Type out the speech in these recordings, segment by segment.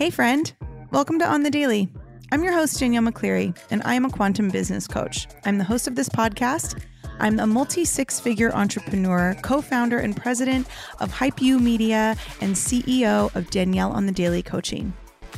Hey, friend. Welcome to On the Daily. I'm your host, Danielle McCleary, and I am a quantum business coach. I'm the host of this podcast. I'm a multi six figure entrepreneur, co founder and president of HypeU Media, and CEO of Danielle on the Daily Coaching.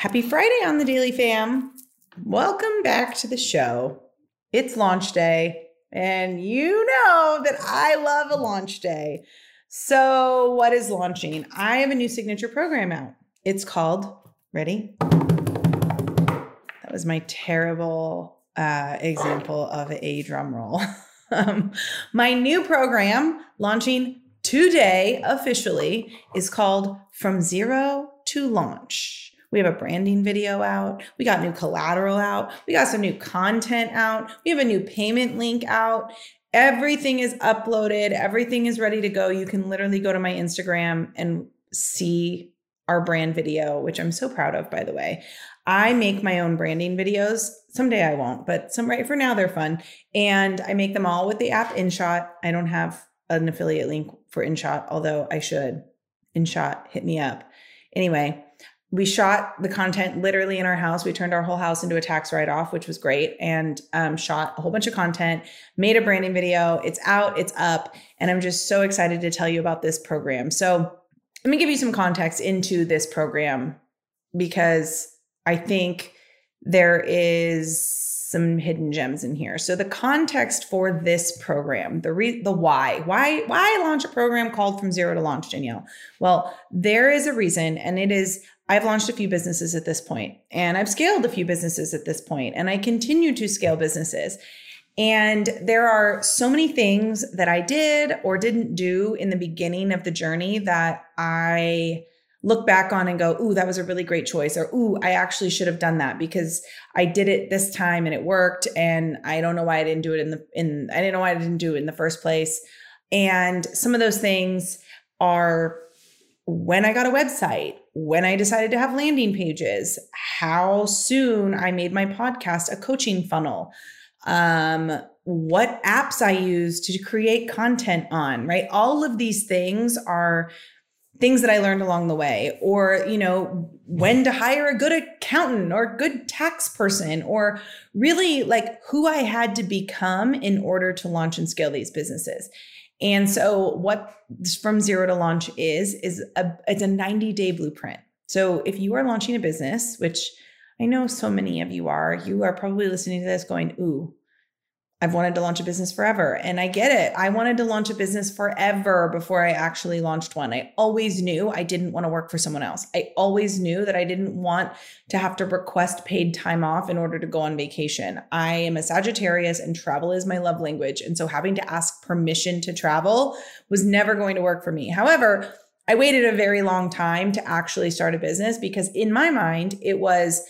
Happy Friday on the Daily Fam. Welcome back to the show. It's launch day, and you know that I love a launch day. So, what is launching? I have a new signature program out. It's called, ready? That was my terrible uh, example of a drum roll. um, my new program launching today officially is called From Zero to Launch. We have a branding video out. We got new collateral out. We got some new content out. We have a new payment link out. Everything is uploaded. Everything is ready to go. You can literally go to my Instagram and see our brand video, which I'm so proud of, by the way. I make my own branding videos. Someday I won't, but some right for now they're fun. And I make them all with the app InShot. I don't have an affiliate link for InShot, although I should. InShot, hit me up. Anyway, we shot the content literally in our house. We turned our whole house into a tax write off, which was great, and um, shot a whole bunch of content, made a branding video. It's out, it's up, and I'm just so excited to tell you about this program. So, let me give you some context into this program because I think there is some hidden gems in here. So the context for this program, the re- the why, why why launch a program called From Zero to Launch, Danielle? Well, there is a reason, and it is I've launched a few businesses at this point, and I've scaled a few businesses at this point, and I continue to scale businesses. And there are so many things that I did or didn't do in the beginning of the journey that I look back on and go, ooh, that was a really great choice. Or, ooh, I actually should have done that because I did it this time and it worked. And I don't know why I didn't do it in the, in, I didn't know why I didn't do it in the first place. And some of those things are when I got a website, when I decided to have landing pages, how soon I made my podcast a coaching funnel, um, what apps I use to create content on, right? All of these things are things that I learned along the way, or, you know, when to hire a good accountant or good tax person, or really like who I had to become in order to launch and scale these businesses. And so what from zero to launch is is a it's a 90 day blueprint. So if you are launching a business, which I know so many of you are, you are probably listening to this going, "Ooh, I've wanted to launch a business forever. And I get it. I wanted to launch a business forever before I actually launched one. I always knew I didn't want to work for someone else. I always knew that I didn't want to have to request paid time off in order to go on vacation. I am a Sagittarius and travel is my love language. And so having to ask permission to travel was never going to work for me. However, I waited a very long time to actually start a business because in my mind, it was,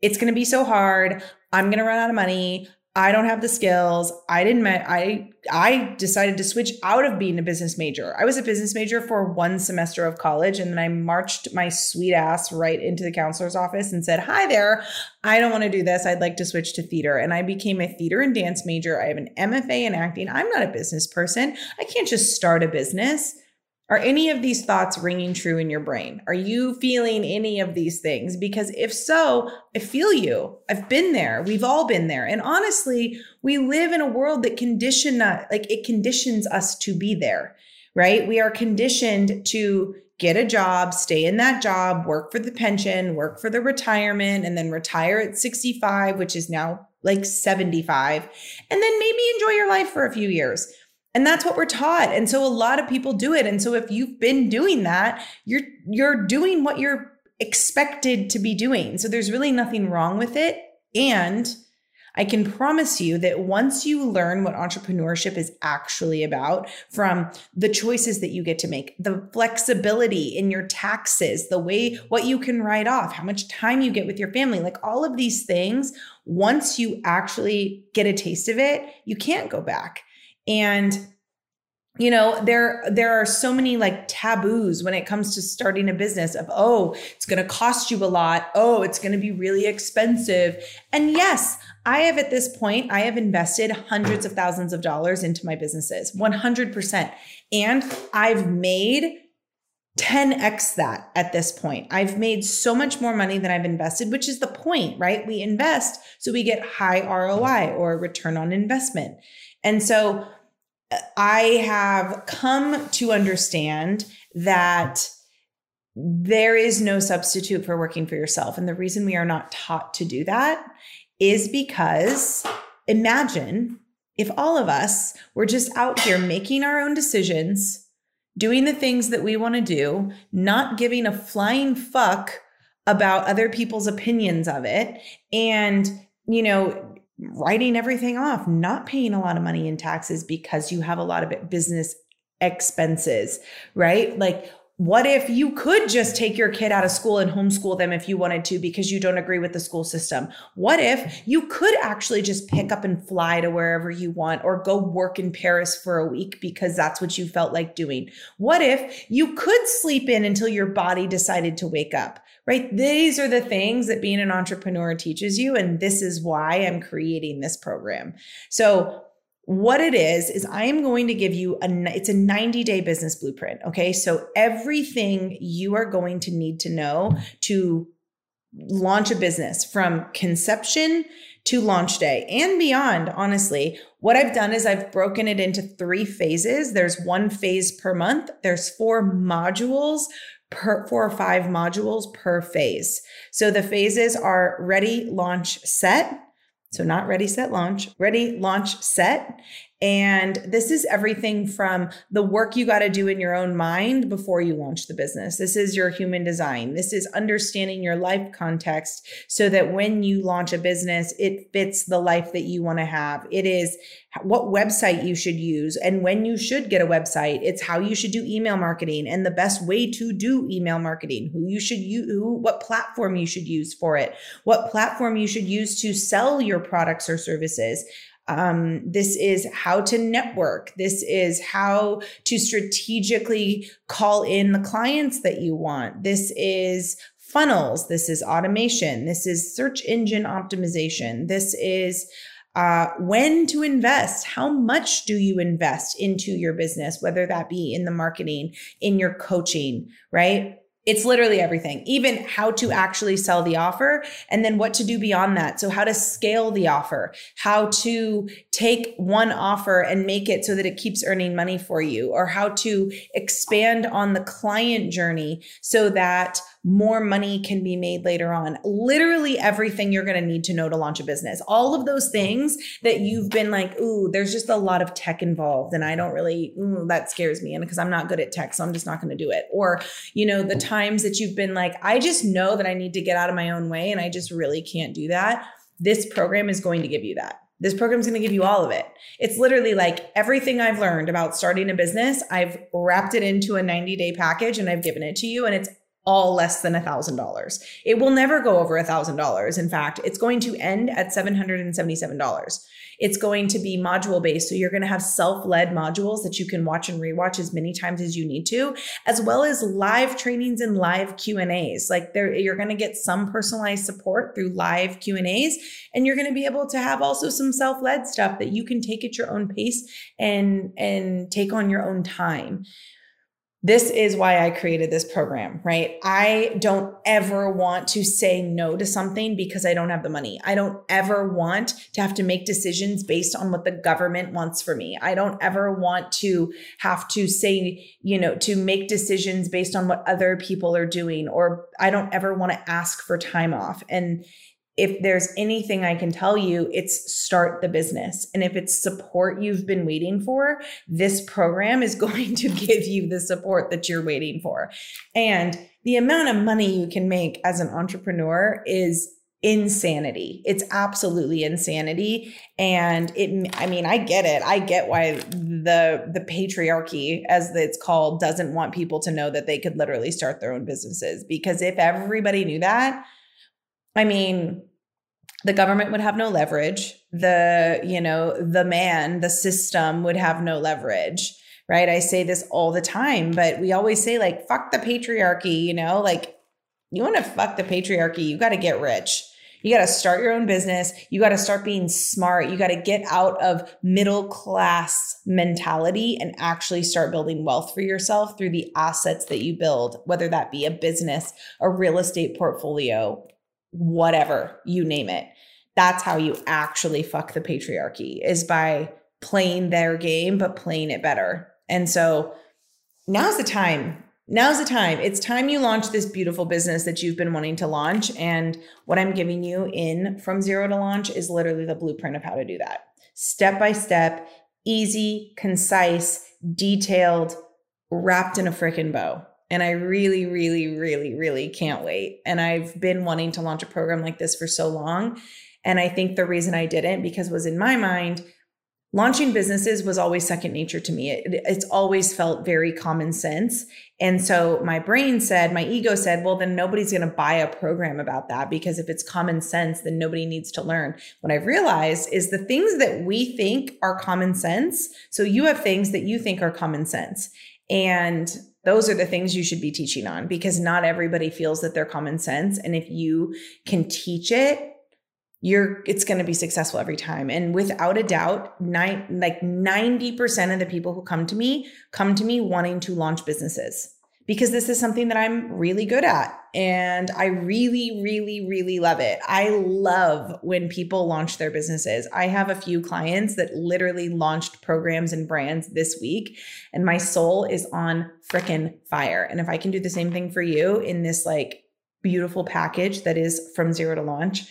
it's going to be so hard. I'm going to run out of money. I don't have the skills. I didn't I I decided to switch out of being a business major. I was a business major for one semester of college and then I marched my sweet ass right into the counselor's office and said, "Hi there. I don't want to do this. I'd like to switch to theater." And I became a theater and dance major. I have an MFA in acting. I'm not a business person. I can't just start a business. Are any of these thoughts ringing true in your brain? Are you feeling any of these things? Because if so, I feel you. I've been there. We've all been there. And honestly, we live in a world that condition uh, like it conditions us to be there, right? We are conditioned to get a job, stay in that job, work for the pension, work for the retirement, and then retire at 65, which is now like 75, and then maybe enjoy your life for a few years. And that's what we're taught. And so a lot of people do it. And so if you've been doing that, you're you're doing what you're expected to be doing. So there's really nothing wrong with it. And I can promise you that once you learn what entrepreneurship is actually about, from the choices that you get to make, the flexibility in your taxes, the way what you can write off, how much time you get with your family, like all of these things, once you actually get a taste of it, you can't go back. And you know there there are so many like taboos when it comes to starting a business of oh it's going to cost you a lot oh it's going to be really expensive and yes i have at this point i have invested hundreds of thousands of dollars into my businesses 100% and i've made 10x that at this point. I've made so much more money than I've invested, which is the point, right? We invest so we get high ROI or return on investment. And so I have come to understand that there is no substitute for working for yourself. And the reason we are not taught to do that is because imagine if all of us were just out here making our own decisions, doing the things that we want to do, not giving a flying fuck about other people's opinions of it, and, you know, writing everything off, not paying a lot of money in taxes because you have a lot of business expenses, right? Like, what if you could just take your kid out of school and homeschool them if you wanted to because you don't agree with the school system? What if you could actually just pick up and fly to wherever you want or go work in Paris for a week because that's what you felt like doing? What if you could sleep in until your body decided to wake up? Right? These are the things that being an entrepreneur teaches you. And this is why I'm creating this program. So, what it is, is I am going to give you a, it's a 90 day business blueprint. Okay. So, everything you are going to need to know to launch a business from conception to launch day and beyond, honestly. What I've done is I've broken it into three phases. There's one phase per month, there's four modules per four or five modules per phase. So the phases are ready, launch, set. So not ready, set, launch, ready, launch, set. And this is everything from the work you got to do in your own mind before you launch the business. This is your human design. This is understanding your life context so that when you launch a business, it fits the life that you want to have. It is what website you should use and when you should get a website. It's how you should do email marketing and the best way to do email marketing, who you should use, who, what platform you should use for it, what platform you should use to sell your products or services. Um, this is how to network. This is how to strategically call in the clients that you want. This is funnels. This is automation. This is search engine optimization. This is uh, when to invest. How much do you invest into your business, whether that be in the marketing, in your coaching, right? It's literally everything, even how to actually sell the offer and then what to do beyond that. So, how to scale the offer, how to take one offer and make it so that it keeps earning money for you, or how to expand on the client journey so that more money can be made later on. Literally everything you're going to need to know to launch a business. All of those things that you've been like, ooh, there's just a lot of tech involved and I don't really, ooh, that scares me. And because I'm not good at tech, so I'm just not going to do it. Or, you know, the times that you've been like, I just know that I need to get out of my own way and I just really can't do that. This program is going to give you that. This program is going to give you all of it. It's literally like everything I've learned about starting a business, I've wrapped it into a 90 day package and I've given it to you. And it's all less than a thousand dollars. It will never go over a thousand dollars. In fact, it's going to end at $777. It's going to be module based. So you're going to have self-led modules that you can watch and rewatch as many times as you need to, as well as live trainings and live Q and A's. Like there, you're going to get some personalized support through live Q and A's, and you're going to be able to have also some self-led stuff that you can take at your own pace and, and take on your own time this is why I created this program, right? I don't ever want to say no to something because I don't have the money. I don't ever want to have to make decisions based on what the government wants for me. I don't ever want to have to say, you know, to make decisions based on what other people are doing, or I don't ever want to ask for time off. And if there's anything I can tell you, it's start the business. And if it's support you've been waiting for, this program is going to give you the support that you're waiting for. And the amount of money you can make as an entrepreneur is insanity. It's absolutely insanity. And it, I mean, I get it. I get why the the patriarchy, as it's called, doesn't want people to know that they could literally start their own businesses. Because if everybody knew that, I mean, the government would have no leverage. The, you know, the man, the system would have no leverage right? I say this all the time, but we always say, like, fuck the patriarchy, you know, like, you want to fuck the patriarchy, you got to get rich. You got to start your own business. You got to start being smart. You got to get out of middle class mentality and actually start building wealth for yourself through the assets that you build, whether that be a business, a real estate portfolio, whatever, you name it. That's how you actually fuck the patriarchy is by playing their game, but playing it better. And so now's the time. Now's the time. It's time you launch this beautiful business that you've been wanting to launch. And what I'm giving you in From Zero to Launch is literally the blueprint of how to do that. Step by step, easy, concise, detailed, wrapped in a freaking bow. And I really, really, really, really can't wait. And I've been wanting to launch a program like this for so long. And I think the reason I didn't because was in my mind, launching businesses was always second nature to me. It, it's always felt very common sense. And so my brain said, my ego said, well, then nobody's going to buy a program about that because if it's common sense, then nobody needs to learn. What I've realized is the things that we think are common sense. So you have things that you think are common sense. And those are the things you should be teaching on because not everybody feels that they're common sense. And if you can teach it you're it's going to be successful every time and without a doubt nine, like 90% of the people who come to me come to me wanting to launch businesses because this is something that I'm really good at and I really really really love it. I love when people launch their businesses. I have a few clients that literally launched programs and brands this week and my soul is on freaking fire. And if I can do the same thing for you in this like beautiful package that is from zero to launch,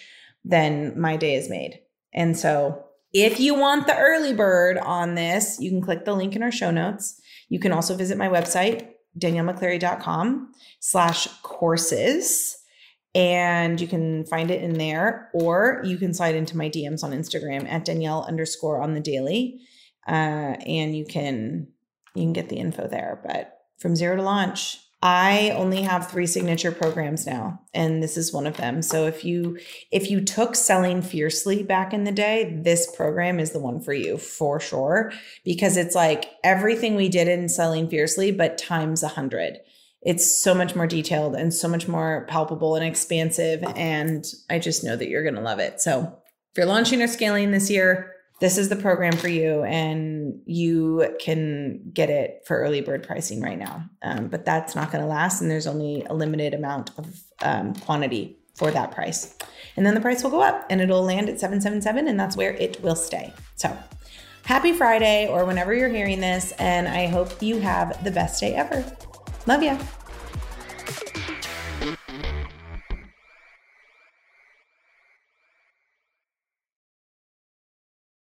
then my day is made. And so if you want the early bird on this, you can click the link in our show notes. You can also visit my website, daniellemcclary.com slash courses. And you can find it in there, or you can slide into my DMs on Instagram at Danielle underscore on the daily. Uh, and you can you can get the info there. But from zero to launch, I only have three signature programs now, and this is one of them. So if you if you took selling fiercely back in the day, this program is the one for you for sure because it's like everything we did in selling fiercely, but times a hundred. It's so much more detailed and so much more palpable and expansive, and I just know that you're gonna love it. So if you're launching or scaling this year, this is the program for you and you can get it for early bird pricing right now. Um, but that's not going to last and there's only a limited amount of um, quantity for that price. And then the price will go up and it'll land at 777 and that's where it will stay. So happy friday or whenever you're hearing this and i hope you have the best day ever. Love ya